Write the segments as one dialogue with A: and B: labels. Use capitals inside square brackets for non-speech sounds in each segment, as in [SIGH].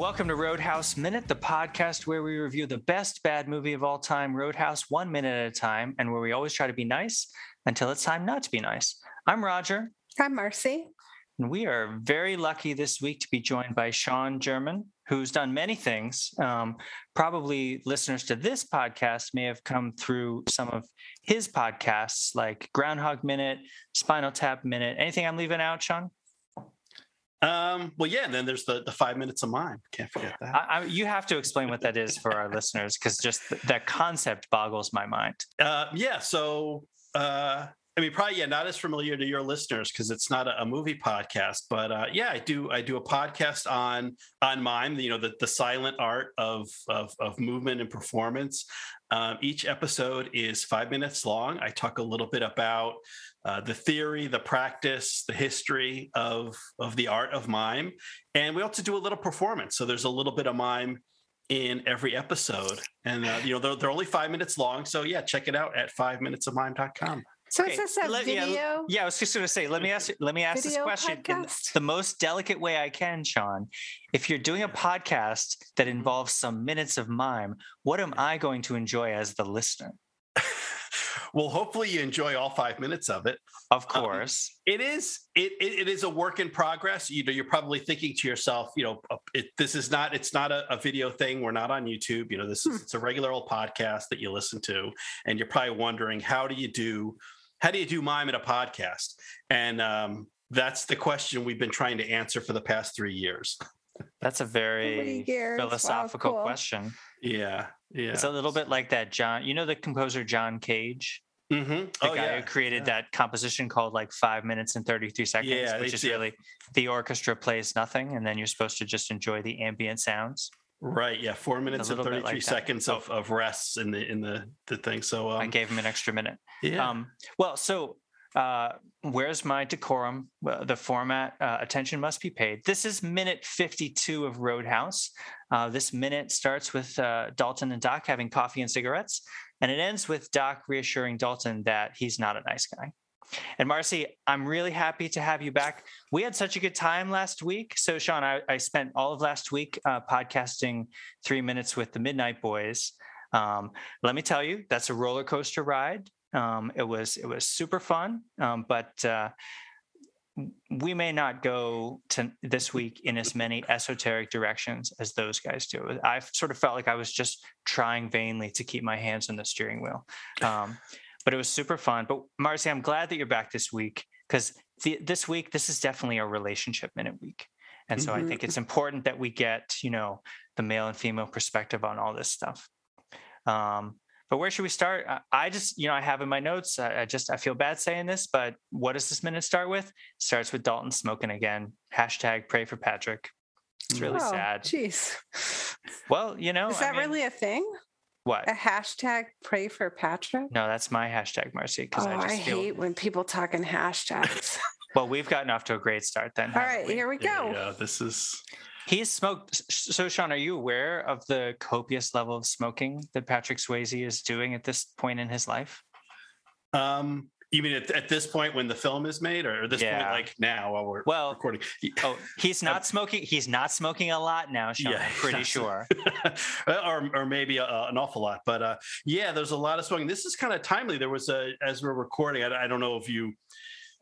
A: Welcome to Roadhouse Minute, the podcast where we review the best bad movie of all time, Roadhouse, one minute at a time, and where we always try to be nice until it's time not to be nice. I'm Roger,
B: I'm Marcie.
A: and we are very lucky this week to be joined by Sean German, who's done many things. Um, probably listeners to this podcast may have come through some of his podcasts like Groundhog Minute, Spinal Tap Minute. Anything I'm leaving out, Sean?
C: Um, well, yeah, and then there's the the five minutes of mime. Can't forget that.
A: I, I, you have to explain what that is for our listeners because just th- that concept boggles my mind.
C: Uh, yeah, so uh, I mean, probably yeah, not as familiar to your listeners because it's not a, a, movie podcast, but uh, yeah, I do I do a podcast on on mime, you know, the the silent art of of, of movement and performance. Um, each episode is five minutes long. I talk a little bit about uh, the theory, the practice, the history of of the art of mime, and we also do a little performance. So there's a little bit of mime in every episode, and uh, you know they're, they're only five minutes long. So yeah, check it out at five minutes of mime.com.
B: So okay. is this a
A: let,
B: video?
A: Yeah, yeah, I was just going to say. Let me ask. Let me ask this question in the most delicate way I can, Sean. If you're doing a podcast that involves some minutes of mime, what am I going to enjoy as the listener?
C: Well, hopefully you enjoy all five minutes of it.
A: Of course,
C: um, it is. It, it, it is a work in progress. You know, you're probably thinking to yourself, you know, uh, it, this is not. It's not a, a, video thing. We're not on YouTube. You know, this is hmm. it's a regular old podcast that you listen to, and you're probably wondering how do you do, how do you do mime in a podcast? And um, that's the question we've been trying to answer for the past three years.
A: That's a very philosophical wow, cool. question.
C: Yeah, yeah.
A: It's a little bit like that John. You know the composer John Cage.
C: Mm-hmm.
A: The oh, guy yeah. who created yeah. that composition called like five minutes and 33 seconds, yeah, which is really the orchestra plays nothing, and then you're supposed to just enjoy the ambient sounds.
C: Right. Yeah. Four minutes and 33 like seconds of, of rests in the in the the thing. So um,
A: I gave him an extra minute.
C: Yeah.
A: Um, well, so uh, where's my decorum? The format, uh, attention must be paid. This is minute 52 of Roadhouse. Uh, this minute starts with uh, Dalton and Doc having coffee and cigarettes, and it ends with Doc reassuring Dalton that he's not a nice guy. And Marcie, I'm really happy to have you back. We had such a good time last week. So, Sean, I, I spent all of last week uh, podcasting three minutes with the Midnight Boys. Um, let me tell you, that's a roller coaster ride. Um, it was it was super fun, um, but uh, we may not go to this week in as many esoteric directions as those guys do. I sort of felt like I was just trying vainly to keep my hands on the steering wheel, um, but it was super fun. But Marcie, I'm glad that you're back this week because this week this is definitely a relationship minute week. And so mm-hmm. I think it's important that we get, you know, the male and female perspective on all this stuff. Um, but where should we start? Uh, I just, you know, I have in my notes. I just, I feel bad saying this, but what does this minute start with? It starts with Dalton smoking again. Hashtag pray for Patrick. It's really oh, sad.
B: Jeez. [LAUGHS]
A: Well, you know,
B: is that I mean, really a thing?
A: What
B: a hashtag pray for Patrick?
A: No, that's my hashtag, Marcie.
B: Because oh, I, I feel... hate when people talk in hashtags. [LAUGHS]
A: well, we've gotten off to a great start then.
B: All right,
A: we?
B: here we go.
C: Yeah, this is
A: He's smoked. So, Sean, are you aware of the copious level of smoking that Patrick Swayze is doing at this point in his life?
C: Um, you mean at, at this point when the film is made, or this yeah. point like now while we're
A: well
C: recording?
A: Oh, he's [LAUGHS] not smoking. He's not smoking a lot now, Sean. Yeah, I'm pretty sure, [LAUGHS]
C: or or maybe a, an awful lot. But uh, yeah, there's a lot of smoking. This is kind of timely. There was a as we're recording. I, I don't know if you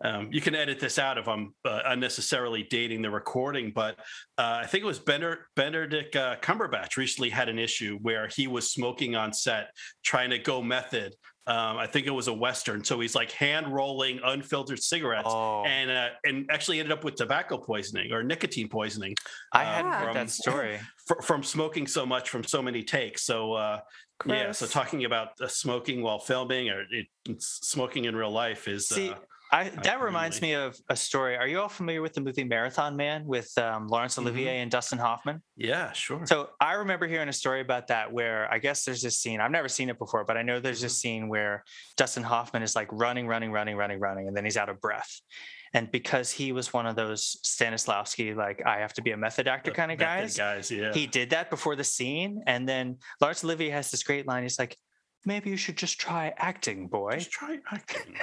C: um, you can edit this out if I'm uh, unnecessarily dating the recording, but uh, I think it was Benedict uh, Cumberbatch recently had an issue where he was smoking on set, trying to go method. Um, I think it was a western, so he's like hand rolling unfiltered cigarettes, oh. and uh, and actually ended up with tobacco poisoning or nicotine poisoning.
A: I hadn't from, heard that story [LAUGHS]
C: from smoking so much from so many takes. So uh, yeah, so talking about uh, smoking while filming or it, smoking in real life is.
A: See, I, that reminds me of a story. Are you all familiar with the movie Marathon Man with um, Laurence Olivier mm-hmm. and Dustin Hoffman?
C: Yeah, sure.
A: So I remember hearing a story about that where I guess there's this scene. I've never seen it before, but I know there's this mm-hmm. scene where Dustin Hoffman is like running, running, running, running, running, and then he's out of breath. And because he was one of those Stanislavski, like I have to be a method actor kind of guys,
C: guys, yeah.
A: He did that before the scene, and then Laurence Olivier has this great line. He's like, maybe you should just try acting, boy.
C: Just try acting.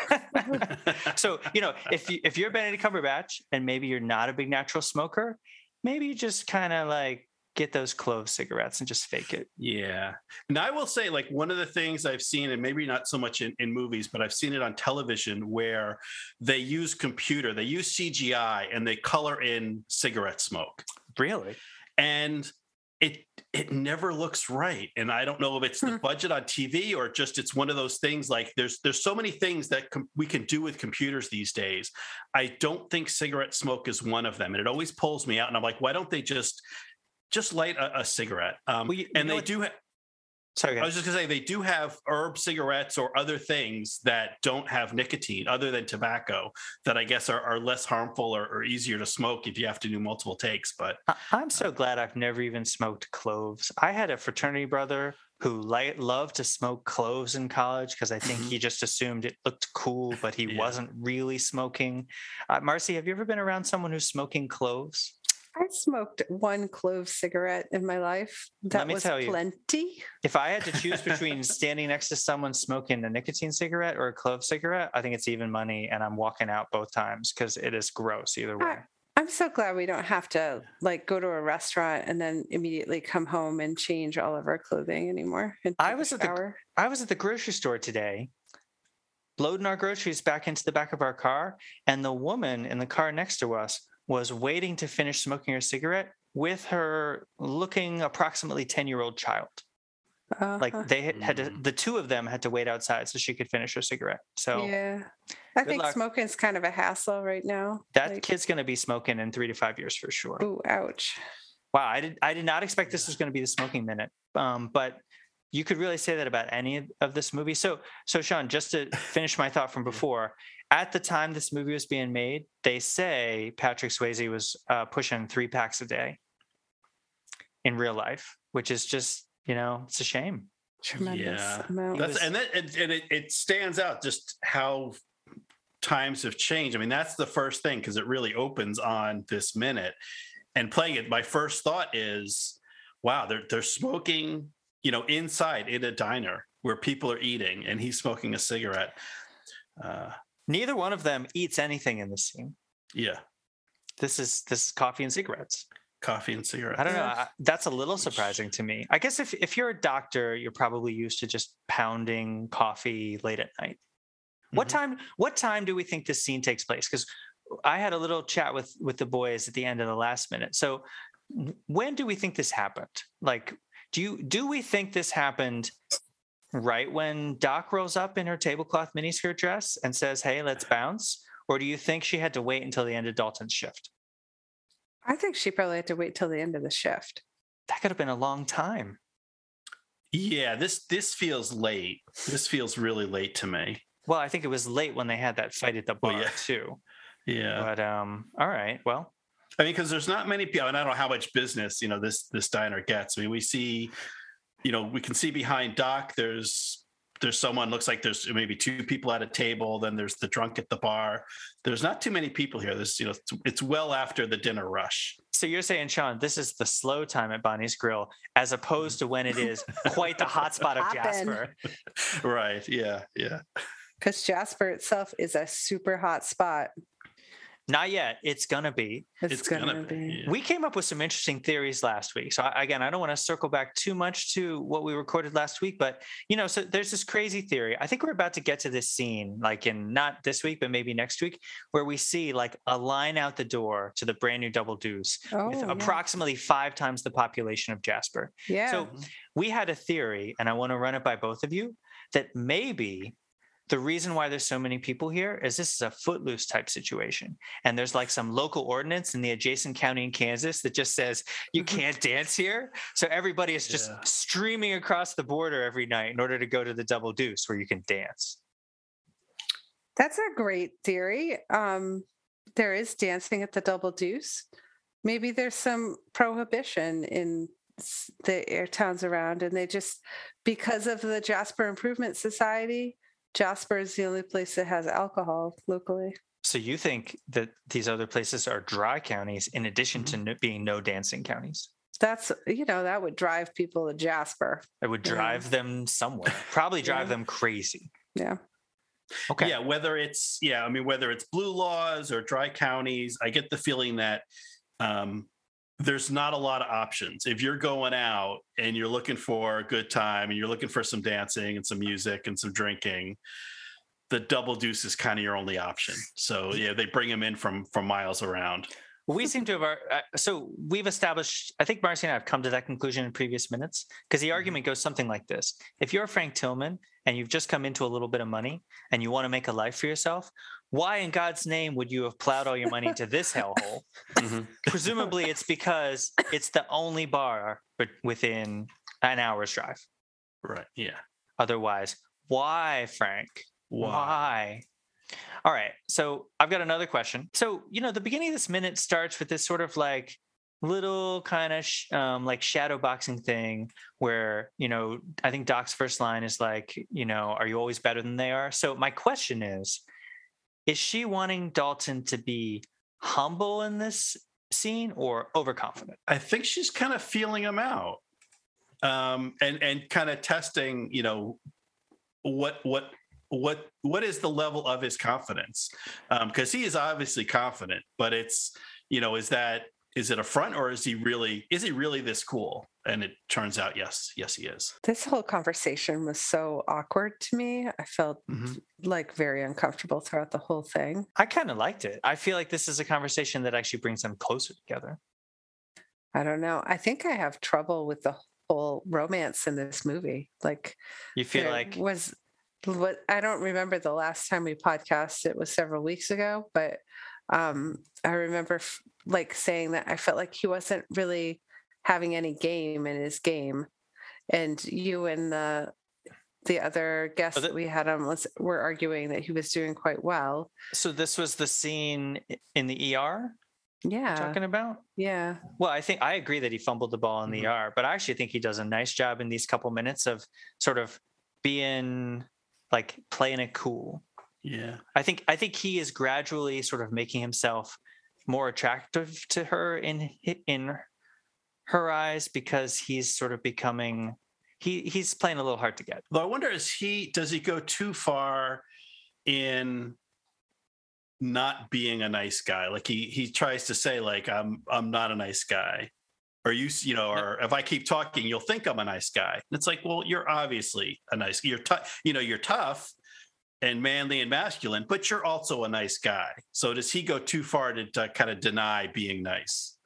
C: [LAUGHS]
A: so, you know, if you if you're Benedict Cumberbatch and maybe you're not a big natural smoker, maybe you just kind of like get those clove cigarettes and just fake it.
C: Yeah. And I will say, like, one of the things I've seen, and maybe not so much in, in movies, but I've seen it on television where they use computer, they use CGI and they color in cigarette smoke.
A: Really?
C: And it it never looks right and i don't know if it's the
B: Hmm.
C: budget on tv or just it's one of those things like there's there's so many things that com- we can do with computers these days. I don't think cigarette smoke is one of them and it always pulls me out and i'm like why don't they just just light a, a cigarette? Um,
A: Well, you- you
C: and
A: know
C: they
A: what-
C: do ha-
A: Sorry.
C: I was just gonna say they do have herb cigarettes or other things that don't have nicotine other than tobacco that I guess are, are less harmful or, or easier to smoke if you have to do multiple takes. But
A: I'm so glad I've never even smoked cloves. I had a fraternity brother who li- loved to smoke cloves in college because I think
C: Mhm.
A: he just assumed it looked cool, but he
C: Yeah.
A: wasn't really smoking. Uh, Marcie, have you ever been around someone who's smoking cloves?
B: I smoked one clove cigarette in my life. That
A: me
B: was
A: tell you.
B: plenty.
A: If I had to choose [LAUGHS] between standing next to someone smoking a nicotine cigarette or a clove cigarette, I think it's even money, and I'm walking out both times because it is gross either way.
B: I'm so glad we don't have to like go to a restaurant and then immediately come home and change all of our clothing anymore.
A: I was at the- I was at the grocery store today, loading our groceries back into the back of our car, and the woman in the car next to us was waiting to finish smoking her cigarette with her looking approximately 10 year old child. Like
B: Uh-huh.
A: they had, had to,
C: Mm.
A: the two of them had to wait outside so she could finish her cigarette. So
B: yeah. I think
A: luck.
B: smoking's kind of a hassle right now.
A: that
B: Like,
A: kid's going to be smoking in three to five years for sure.
B: ooh, ouch.
A: Wow, I did I did not expect this was going to be the smoking minute. Um, but you could really say that about any of- of this movie. So so Sean, just to finish my thought from before, at the time this movie was being made, they say Patrick Swayze was uh, pushing three packs a day in real life, which is just you know it's a shame.
B: Tremendous
C: Yeah.
B: amount.
C: That's and that and, and it, it stands out just how times have changed. I mean, that's the first thing because it really opens on this minute. And playing it, my first thought is, wow, they're they're smoking, you know, inside in a diner where people are eating, and he's smoking a cigarette. Uh,
A: Neither one of them eats anything in this scene.
C: yeah,
A: This is this is coffee and cigarettes.
C: coffee and cigarettes.
A: I don't know. I- That's a little surprising to me. I guess if if you're a doctor, you're probably used to just pounding coffee late at night. What
C: Mhm.
A: time? What time do we think this scene takes place? Because I had a little chat with with the boys at the end of the last minute. So when do we think this happened? Like, do you do we think this happened right when Doc rolls up in her tablecloth miniskirt dress and says, "Hey, let's bounce"? Or do you think she had to wait until the end of Dalton's shift?
B: I think she probably had to wait till the end of the shift.
A: That could have been a long time.
C: Yeah, this this feels late. This feels really late to me.
A: Well, I think it was late when they had that fight at the bar
C: Well, yeah.
A: too. [LAUGHS]
C: Yeah.
A: But um, all right. Well,
C: I mean, because there's not many people, and I don't know how much business you know this this diner gets. I mean, we see, you know, we can see behind Doc. There's there's someone looks like there's maybe two people at a table. Then there's the drunk at the bar. There's not too many people here. This you know, it's, it's well after the dinner rush.
A: so you're saying, Sean, this is the slow time at Bonnie's Grill, as opposed to when it is quite the hotspot of [LAUGHS] Jasper. [LAUGHS]
C: Right? Yeah. Yeah. [LAUGHS]
B: Because Jasper itself is a super hot spot.
A: Not yet. It's gonna be.
B: It's,
C: It's
B: gonna,
C: gonna
B: be.
C: be. yeah.
A: We came up with some interesting theories last week. So I, again, I don't want to circle back too much to what we recorded last week, but you know, so there's this crazy theory. I think we're about to get to this scene, like in not this week, but maybe next week, where we see like a line out the door to the brand new Double Deuce
B: Oh,
A: with
B: yeah.
A: approximately five times the population of Jasper.
B: yeah.
A: So we had a theory, and I want to run it by both of you, that maybe the reason why there's so many people here is this is a footloose type situation. And there's like some local ordinance in the adjacent county in Kansas that just says you
B: Mhm.
A: can't dance here. So everybody is just
C: Yeah.
A: streaming across the border every night in order to go to the Double Deuce where you can dance.
B: That's a great theory. Um, there is dancing at the Double Deuce. Maybe there's some prohibition in the air towns around, and they just because of the Jasper Improvement Society, Jasper is the only place that has alcohol locally.
A: So you think that these other places are dry counties in addition to no- being no dancing counties?
B: That's you know that would drive people to Jasper.
A: It would
B: Yeah.
A: drive them somewhere, probably [LAUGHS] drive
B: Yeah.
A: them crazy.
B: Yeah.
A: Okay.
C: Yeah, whether it's yeah, I mean whether it's blue laws or dry counties, I get the feeling that um there's not a lot of options. If you're going out and you're looking for a good time and you're looking for some dancing and some music and some drinking, the double deuce is kind of your only option. So yeah, they bring them in from from miles around.
A: We seem to have, uh, so we've established, I think Marcie and I have come to that conclusion in previous minutes because the argument goes something like this. If you're Frank Tilghman and you've just come into a little bit of money and you want to make a life for yourself, why in God's name would you have plowed all your money into this hellhole?
C: Mm-hmm.
A: Presumably it's because it's the only bar within an hour's drive.
C: Right. Yeah.
A: Otherwise, why, Frank? Why? All right. So I've got another question. So, you know, the beginning of this minute starts with this sort of like little kind of sh- um, like shadow boxing thing where, you know, I think Doc's first line is like, you know, are you always better than they are? So my question is, is she wanting Dalton to be humble in this scene or overconfident?
C: I think she's kind of feeling him out. Um, and and kind of testing, you know, what what what what is the level of his confidence because um, he is obviously confident but it's you know is that is it a front or is he really is he really this cool? And it turns out yes yes he is.
B: This whole conversation was so awkward to me. I felt mm-hmm. like very uncomfortable throughout the whole thing.
A: I kind of liked it. I feel like this is a conversation that actually brings them closer together.
B: I don't know. I think i have trouble with the whole romance in this movie. Like
A: you feel like
B: was what I don't remember the last time we podcast. It was several weeks ago, but um, I remember f- like saying that I felt like he wasn't really having any game in his game, and you and the the other guest that we had on was were arguing that he was doing quite well.
A: So this was the scene in the ER.
B: Yeah,
A: talking about.
B: Yeah.
A: Well, I think I agree that he fumbled the ball in the mm-hmm. ER, but I actually think he does a nice job in these couple minutes of sort of being like playing it cool.
C: Yeah.
A: I think I think he is gradually sort of making himself more attractive to her in in her eyes because he's sort of becoming he he's playing a little hard to get.
C: Though I wonder is he does he go too far in not being a nice guy? Like he he tries to say like I'm I'm not a nice guy or you you know or if i keep talking you'll think i'm a nice guy and it's like well you're obviously a nice you're tough you know you're tough and manly and masculine but you're also a nice guy. So does he go too far to, to kind of deny being nice?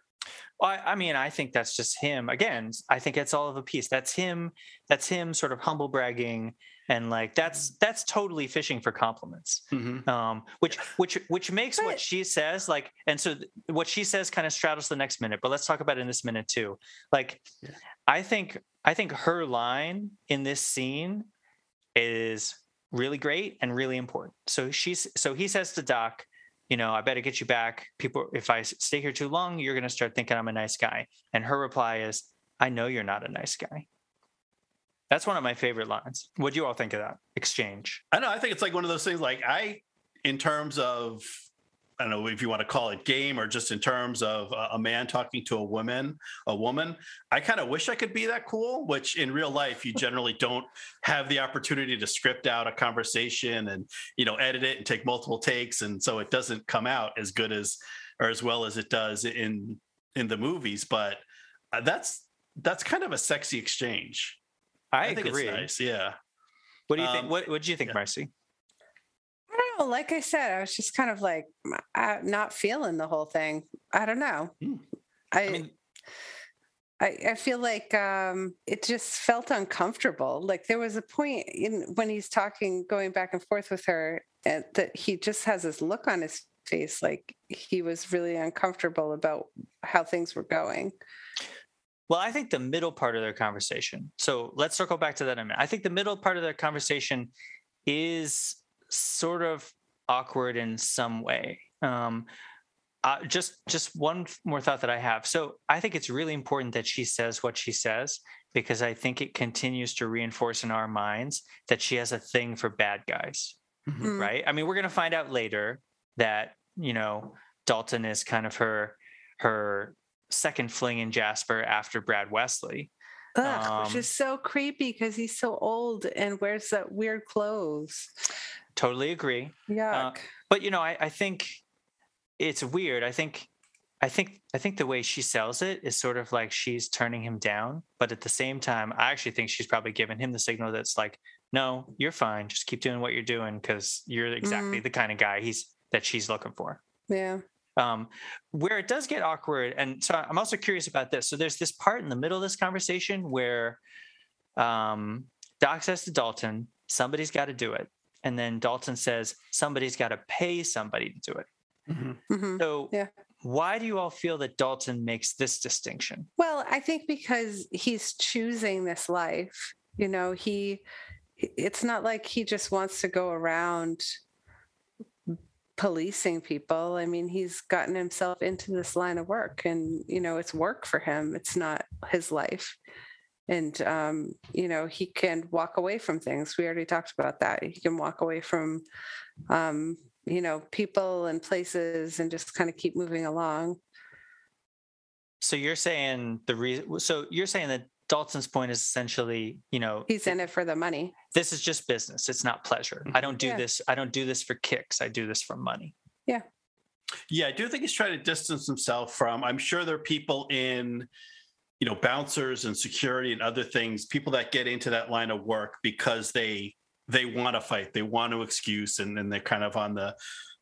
A: Well, I, I mean i think that's just him. Again i think it's all of a piece. That's him that's him sort of humble bragging and like that's that's totally fishing for compliments. Mm-hmm. um, which which which makes but, what she says like and so th- what she says kind of straddles the next minute but let's talk about it in this minute too. Like yeah. i think i think her line in this scene is really great and really important so she's so he says to doc you know i better get you back people if i stay here too long you're going to start thinking i'm a nice guy and her reply is i know you're not a nice guy that's one of my favorite lines. What do you all think of that exchange?
C: I know. I think it's like one of those things. Like I, in terms of, I don't know if you want to call it game or just in terms of a, man talking to a woman, a woman. I kind of wish I could be that cool. Which in real life, you generally don't have the opportunity to script out a conversation and you know edit it and take multiple takes, and so it doesn't come out as good as or as well as it does in in the movies. But uh, that's that's kind of a sexy exchange
A: I,
C: I
A: agree.
C: nice. Yeah.
A: What do you um, think? What What do you think, yeah.
B: Marcie? Know. Like I said, I was just kind of like not feeling the whole thing. I don't know. Hmm. I, I mean, I, I feel like um, it just felt uncomfortable. Like there was a point in when he's talking, going back and forth with her, and that he just has this look on his face, like he was really uncomfortable about how things were going.
A: Well, I think the middle part of their conversation. So let's circle back to that in a minute. I think the middle part of their conversation is sort of awkward in some way. Um, uh, just just one more thought that I have. So I think it's really important that she says what she says because I think it continues to reinforce in our minds that she has a thing for bad guys, mm-hmm. right? I mean, we're going to find out later that you know Dalton is kind of her her second fling in Jasper after Brad Wesley.
B: Ugh, um, which is so creepy because he's so old and wears that weird clothes.
A: Totally agree.
B: Yeah. Uh,
A: but you know, I, I think it's weird. I think I think I think the way she sells it is sort of like she's turning him down, but at the same time, I actually think she's probably giving him the signal that's like, no, you're fine. Just keep doing what you're doing because you're exactly
B: Mm.
A: the kind of guy he's that she's looking for.
B: Yeah.
A: Um, where it does get awkward, and so I'm also curious about this. So there's this part in the middle of this conversation where um, Doc says to Dalton, "Somebody's got to do it," and then Dalton says, "Somebody's got to pay somebody to do it."
B: hmm
A: So
B: Yeah.
A: why do you all feel that Dalton makes this distinction?
B: Well, I think because he's choosing this life, you know, he it's not like he just wants to go around policing people. I mean, he's gotten himself into this line of work and, you know, it's work for him. It's not his life. And um, you know, he can walk away from things. We already talked about that. He can walk away from um, you know, people and places and just kind of keep moving along.
A: So you're saying the reason. So you're saying that Dalton's point is essentially, you know,
B: He's in it for the money.
A: this is just business. It's not pleasure. I don't do
B: Yeah.
A: this. I don't do this for kicks. I do this for money.
C: Yeah, Yeah, I do think he's trying to distance himself from. I'm sure there are people in, you know, bouncers and security and other things, people that get into that line of work because they they want to fight, they want to excuse, and then they're kind of on the,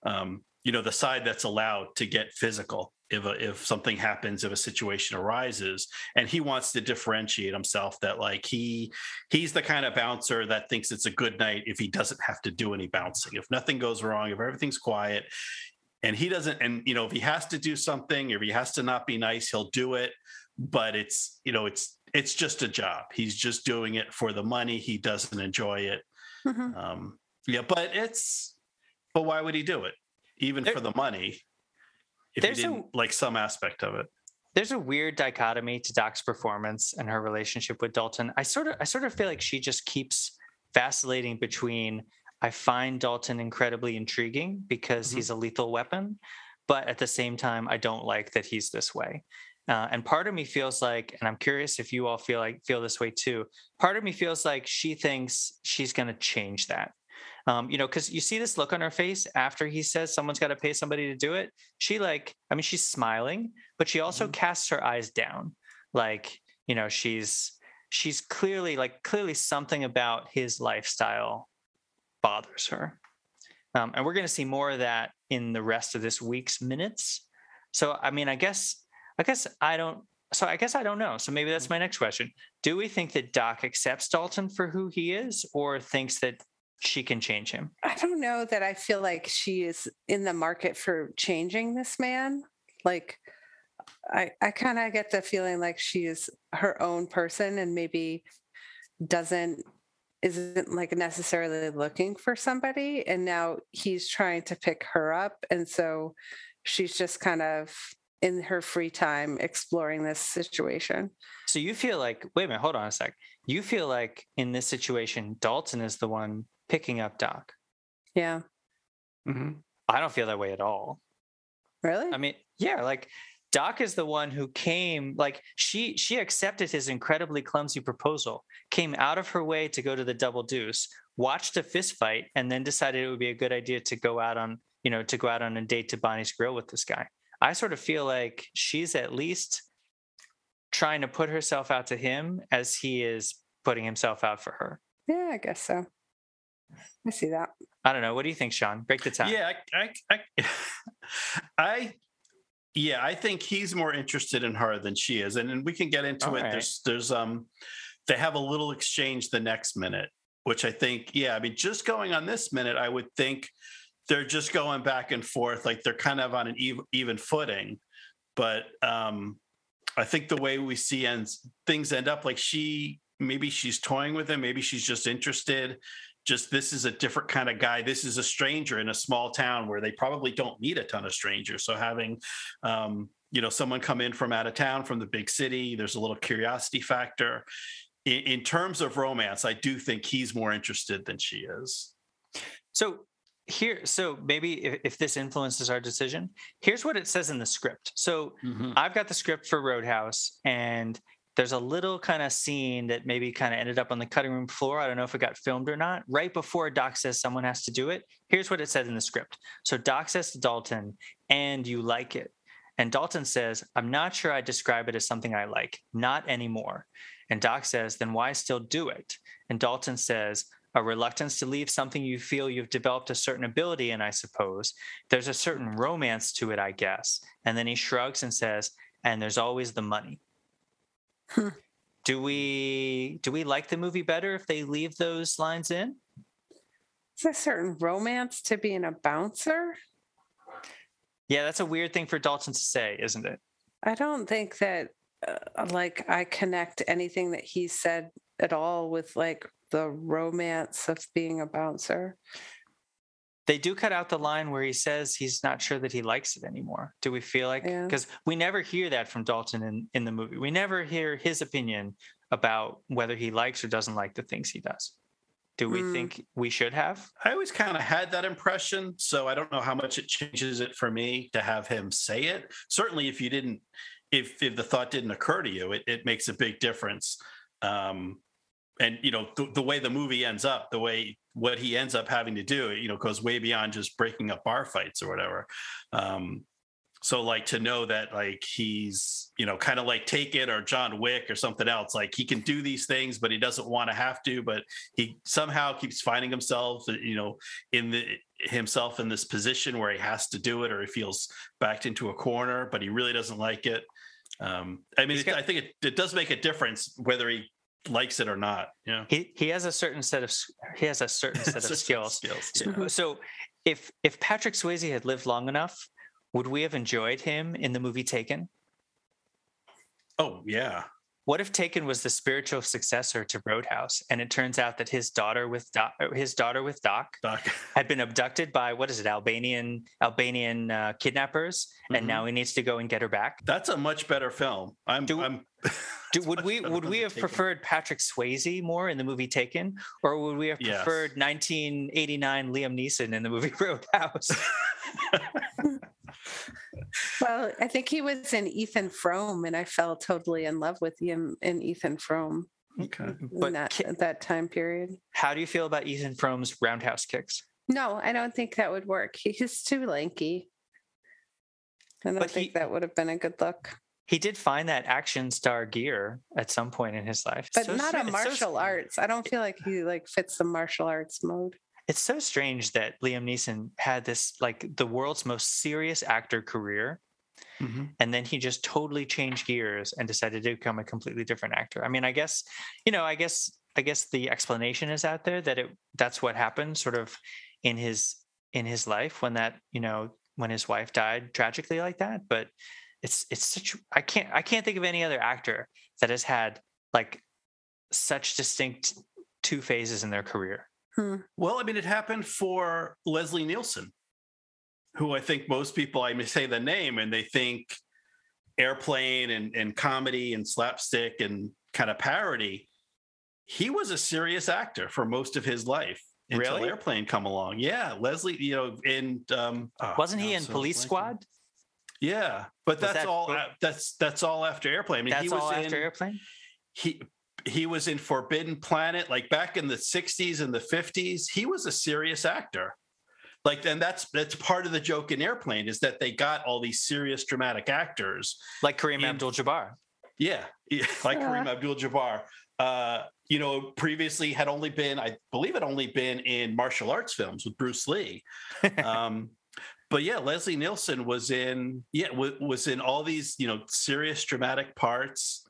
C: um, you know, the side that's allowed to get physical if a, if something happens, if a situation arises, and he wants to differentiate himself that like he he's the kind of bouncer that thinks it's a good night if he doesn't have to do any bouncing, if nothing goes wrong, if everything's quiet, and he doesn't and you know if he has to do something if he has to not be nice he'll do it but it's you know it's it's just a job. He's just doing it for the money. He doesn't enjoy it.
B: Mhm.
C: um yeah but it's but why would he do it? Even
A: There-
C: for the money if
A: there's a-
C: didn't like some aspect of it
A: There's a weird dichotomy to Doc's performance and her relationship with Dalton. I sort of, I sort of feel like she just keeps vacillating between. I find Dalton incredibly intriguing because
C: Mhm.
A: he's a lethal weapon, but at the same time, I don't like that he's this way. Uh, and part of me feels like, and I'm curious if you all feel like feel this way too. Part of me feels like she thinks she's going to change that. Um, you know, because you see this look on her face after he says someone's got to pay somebody to do it. She like, I mean, she's smiling, but she also
C: Mhm.
A: casts her eyes down, like you know, she's she's clearly like clearly something about his lifestyle bothers her. Um, and we're going to see more of that in the rest of this week's minutes. So, I mean, I guess, I guess I don't. So, I guess I don't know. So, maybe that's my next question. Do we think that Doc accepts Dalton for who he is, or thinks that she can change him?
B: I don't know that I feel like she is in the market for changing this man. Like, I, I kind of get the feeling like she is her own person and maybe doesn't isn't like necessarily looking for somebody and now he's trying to pick her up and so she's just kind of in her free time exploring this situation
A: So, you feel like, wait a minute, hold on a sec. You feel like in this situation, Dalton is the one picking up Doc.
B: yeah mm-hmm.
A: I don't feel that way at all.
B: really
A: I mean, yeah, like Doc is the one who came, like she she accepted his incredibly clumsy proposal, came out of her way to go to the double deuce, watched a fist fight, and then decided it would be a good idea to go out on, you know, to go out on a date to Bonnie's Grill with this guy. I sort of feel like she's at least trying to put herself out to him as he is putting himself out for her.
B: yeah i guess so i see that
A: I don't know. What do you think, Sean? Break the tie.
C: Yeah, I, I, I, [LAUGHS] I, yeah, I think he's more interested in her than she is, and, and we can get into
A: All
C: it.
A: right.
C: There's, there's, um, they have a little exchange the next minute, which I think, yeah, I mean, just going on this minute, I would think they're just going back and forth, like they're kind of on an even, even footing. But um, I think the way we see ends things end up, like she maybe she's toying with him, maybe she's just interested just this is a different kind of guy. This is a stranger in a small town where they probably don't meet a ton of strangers. So having, um, you know, someone come in from out of town, from the big city, there's a little curiosity factor. In, in terms of romance, I do think he's more interested than she is.
A: So here, so maybe if, if this influences our decision, here's what it says in the script. So I've got the script for Roadhouse, and there's a little kind of scene that maybe kind of ended up on the cutting room floor. I don't know if it got filmed or not. Right before Doc says someone has to do it, here's what it said in the script. So Doc says to Dalton, and you like it. And Dalton says, I'm not sure I describe it as something I like, not anymore. And Doc says, then why still do it? And Dalton says, a reluctance to leave something you feel you've developed a certain ability in, I suppose. There's a certain romance to it, I guess. And then he shrugs and says, and there's always the money. [LAUGHS] Do we do we like the movie better if they leave those lines in?
B: It's a certain romance to being a bouncer?
A: Yeah, that's a weird thing for Dalton to say, isn't it?
B: I don't think that uh, like I connect anything that he said at all with like the romance of being a bouncer.
A: They do cut out the line where he says he's not sure that he likes it anymore. Do we feel like
B: Yeah.
A: because we never hear that from Dalton in, in the movie. We never hear his opinion about whether he likes or doesn't like the things he does. Do we
B: Mm.
A: think we should have?
C: I always kind of had that impression, so I don't know how much it changes it for me to have him say it. Certainly, if you didn't, if if the thought didn't occur to you, it, it makes a big difference. Um, and you know the, the way the movie ends up, the way what he ends up having to do, you know, goes way beyond just breaking up bar fights or whatever. Um, so like to know that like he's you know kind of like Taken or john wick or something else like he can do these things but he doesn't want to have to but he somehow keeps finding himself you know in the himself in this position where he has to do it or he feels backed into a corner but he really doesn't like it um i mean
A: got-
C: i think it, it does make a difference whether he likes it or not yeah
A: He he has a certain set of he has a [LAUGHS] certain set of skills.
C: skills
A: So,
C: yeah.
A: So if if Patrick Swayze had lived long enough, would we have enjoyed him in the movie Taken?
C: oh yeah
A: What if Taken was the spiritual successor to Roadhouse, and it turns out that his daughter with Doc, uh, his daughter with Doc
C: Doc.
A: had been abducted by what is it, Albanian Albanian uh, kidnappers, and
C: Mhm.
A: now he needs to go and get her back.
C: that's a much better film i'm
A: Do-
C: i'm [LAUGHS]
A: Do, would we would we have
C: Taken.
A: preferred Patrick Swayze more in the movie Taken, or would we have
C: Yes.
A: preferred 1989 Liam Neeson in the movie [LAUGHS] Roadhouse? [LAUGHS]
B: Well, I think he was in Ethan Frome, and I fell totally in love with him in Ethan Frome
C: okay
A: But
B: in that
A: ca-
B: that time period.
A: How do you feel about Ethan Frome's roundhouse kicks?
B: No, I don't think that would work. He's too lanky. I don't
A: But
B: think
A: he-
B: that would have been a good look.
A: He did find that action star gear at some point in his life,
B: But
A: So
B: not
A: stra-
B: a
A: it's so
B: martial arts. I don't feel like he like fits the martial arts mode.
A: It's so strange that Liam Neeson had this like the world's most serious actor career,
C: Mhm.
A: and then he just totally changed gears and decided to become a completely different actor. I mean, I guess you know, I guess I guess the explanation is out there that it that's what happened, sort of in his in his life when that you know when his wife died tragically like that. But it's it's such I can't I can't think of any other actor that has had like such distinct two phases in their career.
B: Hmm.
C: Well, I mean, it happened for Leslie Nielsen, who I think most people, I may say the name and they think airplane and, and comedy and slapstick and kind of parody. He was a serious actor for most of his life until
A: Really?
C: airplane come along. Yeah. Leslie, you know, in um oh,
A: Wasn't he
C: now
A: in
C: so
A: Police. Squad?
C: Yeah. But
A: Was
C: that's
A: that
C: all that's that's all after airplane. I mean,
A: That's
C: he was
A: all
C: in,
A: after Airplane.
C: he he was in Forbidden Planet, like back in the 60s and the 50s. He was a serious actor. Like, and that's that's part of the joke in Airplane is that they got all these serious dramatic actors.
A: like Kareem Abdul-Jabbar.
C: Yeah, yeah, [LAUGHS] like
B: Yeah.
C: Kareem Abdul-Jabbar. Uh, you know, previously had only been, I believe, had only been in martial arts films with Bruce Lee. [LAUGHS] um, but yeah, Leslie Nielsen was in, yeah, w- was in all these, you know, serious dramatic parts.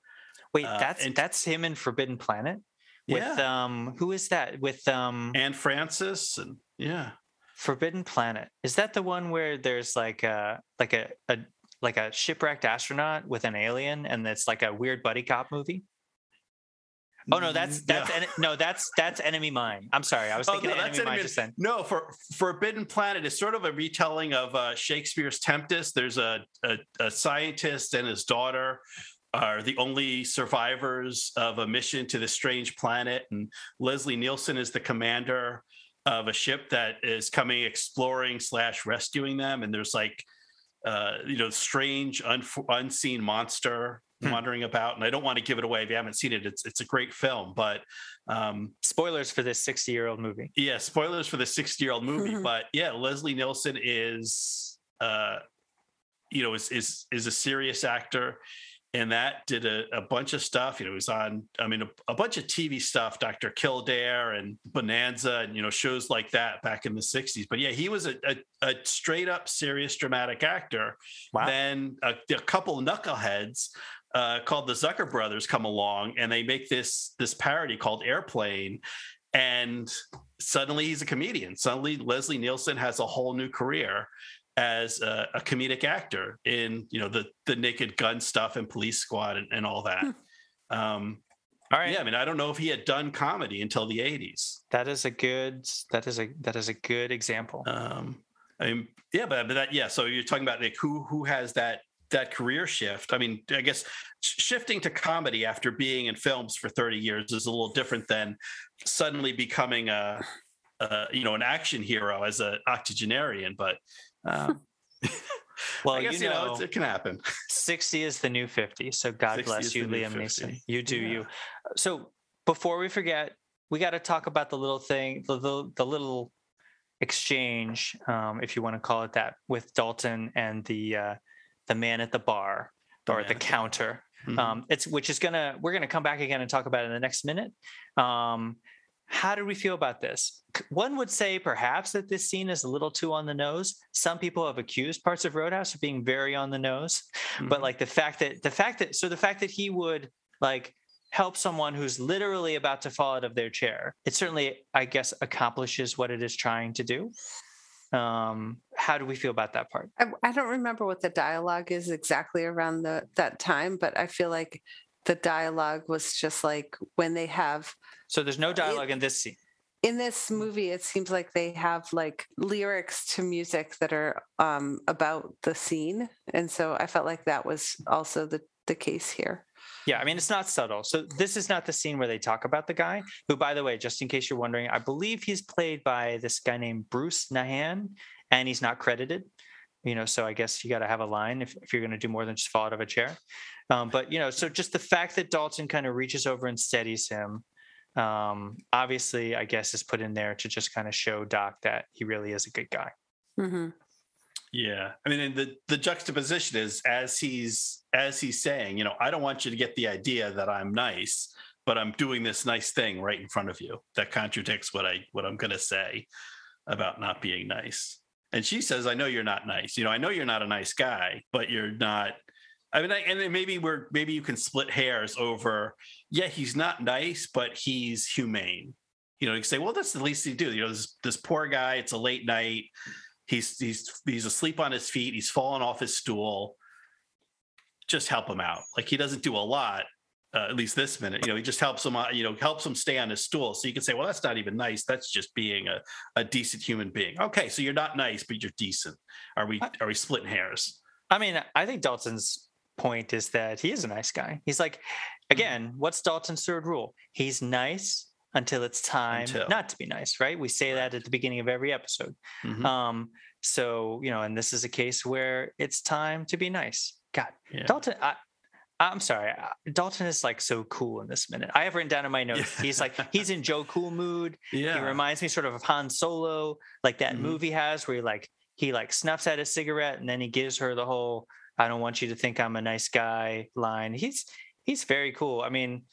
A: Wait,
C: uh,
A: that's
C: and-
A: that's him in Forbidden Planet with
C: yeah,
A: um who is that with um
C: Anne Francis, and yeah.
A: Forbidden Planet. Is that the one where there's like a like a, a like a shipwrecked astronaut with an alien and it's like a weird buddy cop movie? Oh no, that's that's
C: Mm, Yeah.
A: en- no, that's that's Enemy Mine. I'm sorry, I was
C: Oh,
A: thinking
C: no,
A: of
C: that's
A: Enemy Mine just then.
C: No, for Forbidden Planet is sort of a retelling of uh, Shakespeare's Tempest. There's a, a a scientist and his daughter are the only survivors of a mission to this strange planet, and Leslie Nielsen is the commander of a ship that is coming exploring slash rescuing them. And there's like uh, you know strange unf- unseen monster
A: Hmm.
C: wandering about. And I don't want to give it away if you haven't seen it. It's it's a great film, but um,
A: Spoilers for this 60 year old movie.
C: yeah, spoilers for the 60 year old movie, [LAUGHS] but yeah, Leslie Nielsen is uh you know, is is is a serious actor and that did a, a, bunch of stuff. You know, he was on, I mean, a, a, bunch of TV stuff, Dr. Kildare and Bonanza, and you know, shows like that back in the '60s. But yeah, he was a, a, a straight up serious dramatic actor. Wow. Then a, couple knuckleheads uh, called the Zucker Brothers come along, and they make this this parody called Airplane, and suddenly he's a comedian. Suddenly Leslie Nielsen has a whole new career as a, a, comedic actor in you know the the Naked Gun stuff and Police Squad and, and all that. Hmm. Um, all right. Yeah, I mean, I don't know if he had done comedy until the '80s.
A: That is a good. That is a that is a good example.
C: Um, I mean, yeah, but, but that yeah. So you're talking about like who who has that that career shift. I mean, I guess shifting to comedy after being in films for 30 years is a little different than suddenly becoming a, a you know an action hero as an octogenarian. But um, [LAUGHS]
A: well, I guess, you know,
C: you know it can happen.
A: 60 is the new 50. So God bless you, Liam Neeson. You do yeah. you. So before we forget, we got to talk about the little thing, the, the, the little exchange, um, if you want to call it that, with Dalton and the uh, the man at the bar the or at the counter. Mm-hmm. Um, it's which is gonna we're gonna come back again and talk about it in the next minute. Um, how do we feel about this? One would say perhaps that this scene is a little too on the nose. Some people have accused parts of Roadhouse of being very on the nose, mm-hmm. but like the fact that the fact that so the fact that he would like help someone who's literally about to fall out of their chair, it certainly, I guess, accomplishes what it is trying to do. Um, how do we feel about that part?
B: I, I don't remember what the dialogue is exactly around the that time, but I feel like the dialogue was just like when they have
A: so there's no dialogue it, in this scene.
B: In this movie, it seems like they have like lyrics to music that are um, about the scene, and so I felt like that was also the the case here.
A: Yeah, I mean it's not subtle. So this is not the scene where they talk about the guy, who, by the way, just in case you're wondering, I believe he's played by this guy named Bruce Nahan, and he's not credited. You know, so I guess you got to have a line if, if you're going to do more than just fall out of a chair. Um, but you know, so just the fact that Dalton kind of reaches over and steadies him, um, obviously, I guess is put in there to just kind of show Doc that he really is a good guy.
B: Mm-hmm.
C: Yeah, I mean, the the juxtaposition is as he's as he's saying, you know, I don't want you to get the idea that I'm nice, but I'm doing this nice thing right in front of you that contradicts what I what I'm going to say about not being nice. And she says, "I know you're not nice. You know, I know you're not a nice guy, but you're not I mean, and maybe we're maybe you can split hairs over. Yeah, he's not nice, but he's humane. You know, you say, well, that's the least he do. You know, this, this poor guy. It's a late night. He's he's he's asleep on his feet. He's fallen off his stool. Just help him out. Like he doesn't do a lot. Uh, at least this minute, you know, he just helps him. Uh, you know, helps him stay on his stool. So you can say, well, that's not even nice. That's just being a, a decent human being. Okay, so you're not nice, but you're decent. Are we are we splitting hairs?
A: I mean, I think Dalton's point is that he is a nice guy. He's like, mm-hmm. again, what's Dalton's third rule? He's nice until it's time until. not to be nice, right? We say that at the beginning of every episode. Mm-hmm. Um, so you know, and this is a case where it's time to be nice. God, yeah. Dalton, I, I'm sorry. Dalton is like so cool in this minute. I have written down in my notes. He's like [LAUGHS] he's in Joe Cool mood. Yeah. He reminds me sort of of Han Solo, like that mm-hmm. movie has where he like he like snuffs at a cigarette and then he gives her the whole I don't want you to think I'm a nice guy line. He's he's very cool. I mean,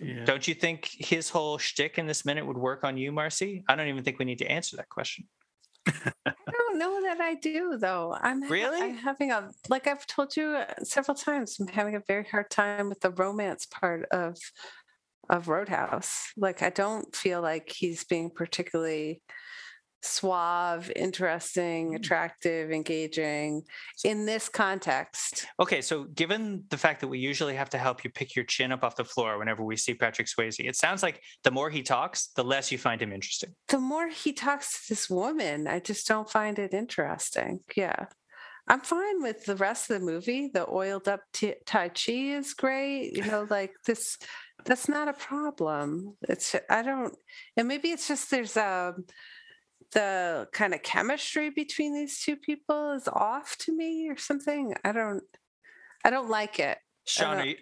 A: yeah. don't you think his whole shtick in this minute would work on you, Marcie? I don't even think we need to answer that question. [LAUGHS]
B: I don't know that I do though. I'm
A: really
B: I'm having a like I've told you uh, several times. I'm having a very hard time with the romance part of of Roadhouse. Like I don't feel like he's being particularly suave, interesting, mm. attractive, engaging in this context.
A: Okay, so given the fact that we usually have to help you pick your chin up off the floor whenever we see Patrick Swayze, it sounds like the more he talks, the less you find him interesting.
B: The more he talks to this woman, I just don't find it interesting. Yeah. I'm fine with the rest of the movie. The oiled up t- Tai Chi is great. You know, like this, that's not a problem. It's, I don't, and maybe it's just there's a, the kind of chemistry between these two people is off to me or something. I don't I don't like it.
A: You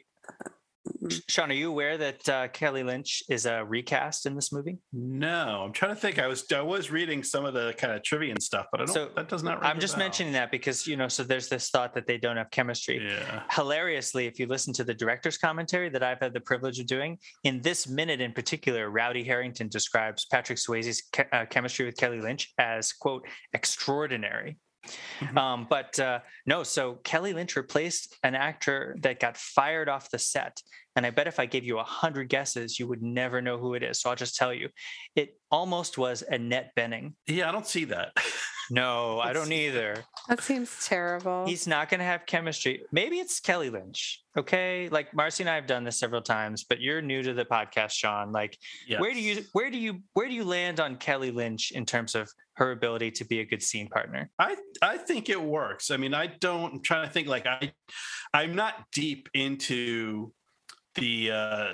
A: Sean, are you aware that uh, Kelly Lynch is a recast in this movie?
C: No, I'm trying to think. I was I was reading some of the kind of trivia and stuff, but I don't.
A: So,
C: that does not.
A: I'm just
C: bell.
A: mentioning that because you know, so there's this thought that they don't have chemistry.
C: Yeah.
A: Hilariously, if you listen to the director's commentary that I've had the privilege of doing, in this minute in particular, Rowdy Herrington describes Patrick Swayze's ke- uh, chemistry with Kelly Lynch as quote extraordinary.
C: Mhm.
A: Um, but uh, no, so Kelly Lynch replaced an actor that got fired off the set. And I bet if I gave you a hundred guesses, you would never know who it is. So I'll just tell you, it almost was Annette Bening.
C: Yeah, I don't see that.
A: No, I don't [LAUGHS] either.
B: That seems terrible.
A: He's not going to have chemistry. Maybe it's Kelly Lynch. Okay, like Marcie and I have done this several times, but you're new to the podcast, Sean. Like, where do you, where do you, where do you land on Kelly Lynch in terms of her ability to be a good scene partner?
C: I I think it works. I mean, I don't. I'm trying to think. Like I, I'm not deep into the uh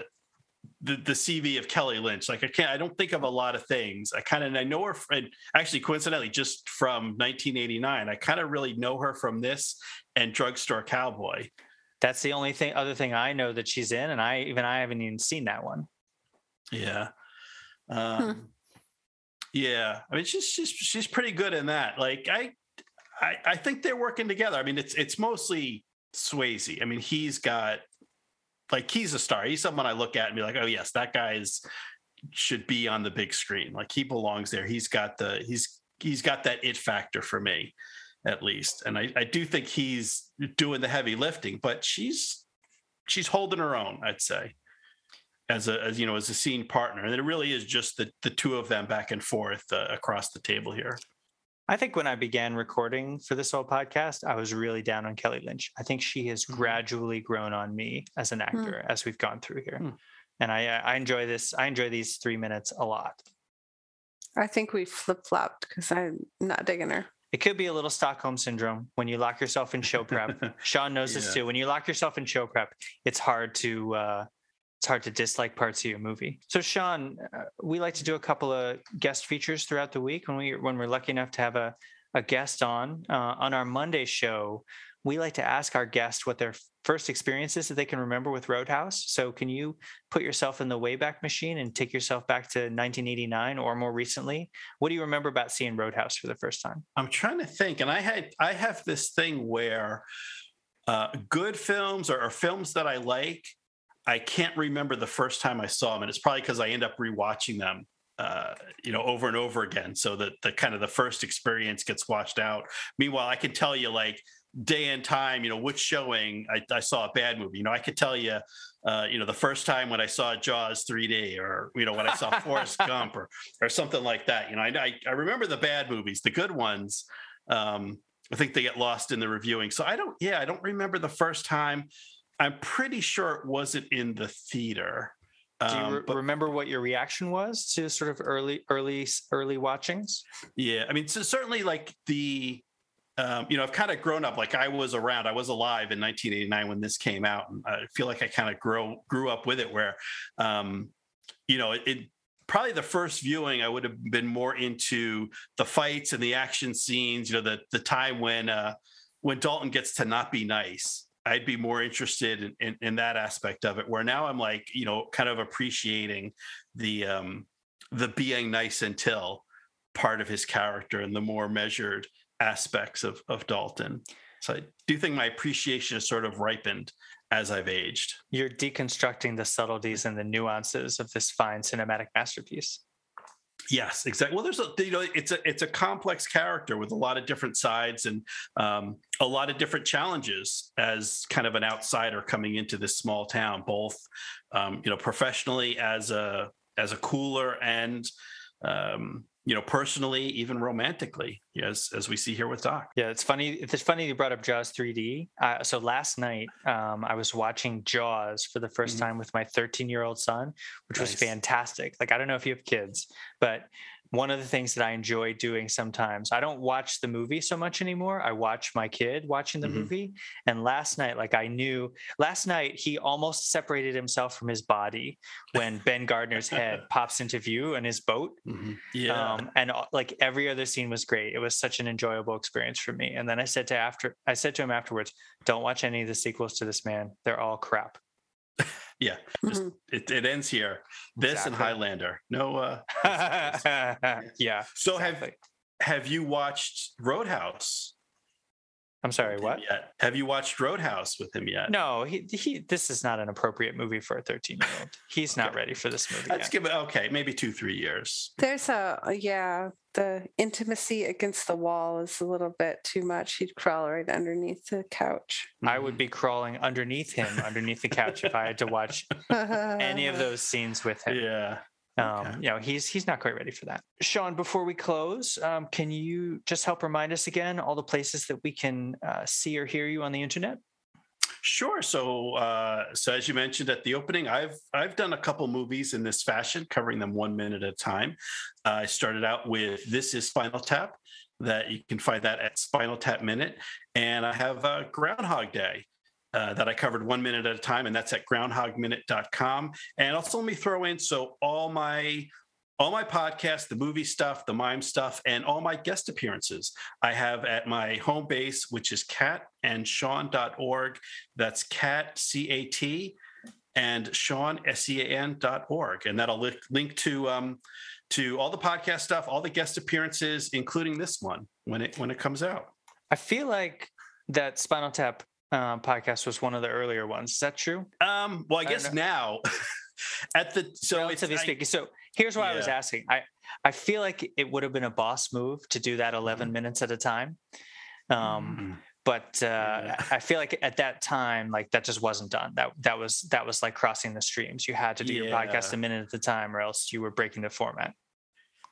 C: the the CV of Kelly Lynch. Like I can't. I don't think of a lot of things. I kind of I know her. And actually, coincidentally, just from 1989, I kind of really know her from this and Drugstore Cowboy.
A: That's the only thing, other thing I know that she's in, and I even I haven't even seen that one.
C: Yeah. [LAUGHS] Um, Yeah. I mean, she's she's she's pretty good in that. Like I, I I think they're working together. I mean, it's it's mostly Swayze. I mean, he's got like he's a star. He's someone I look at and be like, oh yes, that guy is should be on the big screen. Like he belongs there. He's got the he's he's got that it factor for me, at least. And I, I do think he's doing the heavy lifting, but she's she's holding her own, I'd say as a as you know as a scene partner and it really is just the the two of them back and forth uh, across the table here
A: I think when I began recording for this whole podcast, I was really down on Kelly Lynch. I think she has
C: Mhm.
A: gradually grown on me as an actor as we've gone through here.
C: Hmm.
A: And I, uh, I enjoy this. I enjoy these three minutes a lot.
B: I think we flip flopped because I'm not digging her.
A: It could be a little Stockholm syndrome when you lock yourself in show prep. [LAUGHS] Sean knows this too. When you lock yourself in show prep, it's hard to uh, it's hard to dislike parts of your movie. So Sean, uh, we like to do a couple of guest features throughout the week when we when we're lucky enough to have a a guest on uh, on our Monday show. We like to ask our guest what their first experiences that they can remember with Roadhouse. So can you put yourself in the Wayback Machine and take yourself back to 1989 or more recently? What do you remember about seeing Roadhouse for the first time?
C: i'm trying to think and i had i have this thing where uh good films or, or films that i like i can't remember the first time i saw them and it's probably because i end up rewatching them uh, you know, over and over again, so that the kind of the first experience gets washed out. Meanwhile, I can tell you like day and time, you know, which showing I, I saw a bad movie. You know, I could tell you, uh, you know, the first time when I saw Jaws 3D, or you know, when I saw Forrest [LAUGHS] Gump, or or something like that. You know, I I, I remember the bad movies, the good ones. Um, I think they get lost in the reviewing. So I don't, yeah, I don't remember the first time. I'm pretty sure it wasn't in the theater.
A: Do you
C: Um, but-
A: remember what your reaction was to sort of early, early, early watchings?
C: Yeah, I mean, so certainly like the, um, you know, I've kind of grown up. Like I was around, I was alive in 1989 when this came out, and I feel like I kind of grow grew up with it. Where, um, you know, it, it probably the first viewing I would have been more into the fights and the action scenes. You know, the the time when uh, when Dalton gets to not be nice. I'd be more interested in, in, in that aspect of it. Where now I'm like, you know, kind of appreciating the um, the being nice until part of his character and the more measured aspects of of Dalton. So I do think my appreciation has sort of ripened as I've aged.
A: You're deconstructing the subtleties and the nuances of this fine cinematic masterpiece.
C: Yes, exactly. Well, there's a you know it's a it's a complex character with a lot of different sides and um, a lot of different challenges as kind of an outsider coming into this small town, both um, you know professionally as a as a cooler and um, you know personally even romantically as as we see here with Doc.
A: Yeah, it's funny. It's funny you brought up Jaws 3D. Uh, so last night, um, I was watching Jaws for the 1st
C: Mhm.
A: time with my 13 year old son, which was fantastic. Like, I don't know if you have kids, but one of the things that I enjoy doing sometimes, I don't watch the movie so much anymore. I watch my kid watching the
C: Mhm.
A: movie. And last night, like I knew, last night he almost separated himself from his body when [LAUGHS] Ben Gardner's head pops into view in his boat.
C: Yeah.
A: Um, and uh, like every other scene was great. It was such an enjoyable experience for me. And then I said to after I said to him afterwards, "Don't watch any of the sequels to this man. They're all crap."
C: Yeah, just,
B: Mhm.
C: it, it ends here. This and Highlander. No. uh [LAUGHS]
A: yeah.
C: So have have you watched Roadhouse?
A: I'm sorry. What?
C: Yet? Have you watched Roadhouse with him yet?
A: No, he he. This is not an appropriate movie for a 13 year old. [LAUGHS] He's not ready for this movie.
C: Let's
A: yet.
C: give it okay, maybe two, three years.
B: There's a yeah, the intimacy against the wall is a little bit too much. He'd crawl right underneath the couch.
A: I would be crawling underneath him, underneath the couch, if I had to watch [LAUGHS] any of those scenes with him.
C: Yeah.
A: Um,
C: Okay.
A: you know, he's he's not quite ready for that. Sean, before we close, um, can you just help remind us again all the places that we can uh, see or hear you on the internet?
C: Sure. So, uh, so as you mentioned at the opening, I've I've done a couple movies in this fashion, covering them one minute at a time. Uh, I started out with "This Is Spinal Tap," that you can find that at Spinal Tap Minute, and I have uh, Groundhog Day. Uh, that I covered one minute at a time, and that's at groundhogminute.com. And also, let me throw in so all my all my podcasts, the movie stuff, the mime stuff, and all my guest appearances I have at my home base, which is catandsean.org. That's cat, C A T, and Sean, S E A N dot org. And that'll link, link to um, to all the podcast stuff, all the guest appearances, including this one when it when it comes out.
A: I feel like that Spinal Tap uh, podcast was one of the earlier ones. Is that true?
C: Um, well, I
A: I
C: guess now [LAUGHS] at the so it's
A: Relatively
C: I-
A: speaking. So here's why I was asking. I I feel like it would have been a boss move to do that 11
C: Mhm.
A: minutes at a time. Um,
C: Mm.
A: but uh,
C: Yeah.
A: I I feel like at that time, like that just wasn't done. That that was that was like crossing the streams. You had to do your podcast a minute at a time, or else you were breaking the format.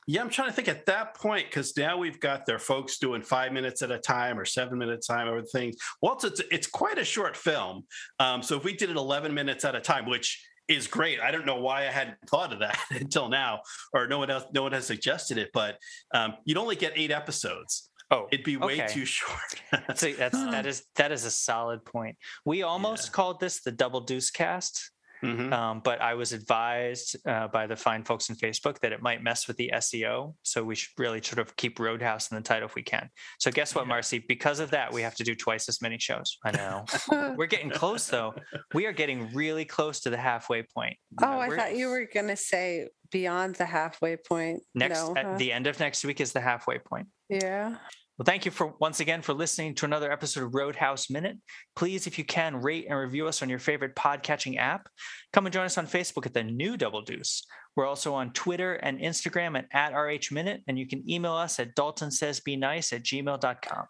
C: Yeah, I'm trying to think at that point because now we've got their folks doing five minutes at a time or seven minutes time or things. Well, it's it's, it's quite a short film. Um, so if we did it 11 minutes at a time, which is great, I don't know why I hadn't thought of that [LAUGHS] until now, or no one else, no one has suggested it. But um, you'd only get eight episodes.
A: Oh,
C: It'd be way
A: Okay.
C: too [LAUGHS] short.
A: that's a, that's that [LAUGHS] is that is a solid point. We almost
C: Yeah.
A: called this the double deuce cast.
C: Mhm.
A: Um, but I was advised uh, by the fine folks in Facebook that it might mess with the SEO. So we should really sort of keep Roadhouse in the title if we can. So guess what, Marcie? Because of that, we have to do twice as many shows. I know. [LAUGHS] We're getting close though. We are getting really close to the halfway point.
B: oh,
A: Uh,
B: I thought you were gonna say beyond the halfway point.
A: next
B: No,
A: at the end of next week is the halfway point.
B: yeah.
A: Well, thank you for once again for listening to another episode of Roadhouse Minute. Please, if you can, rate and review us on your favorite podcatching app. Come and join us on Facebook at the new Double Deuce. We're also on Twitter and Instagram at, at RH Minute, and you can email us at Dalton says be nice at gmail.com.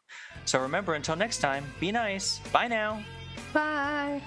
A: So remember, until next time, be nice. Bye now.
B: Bye.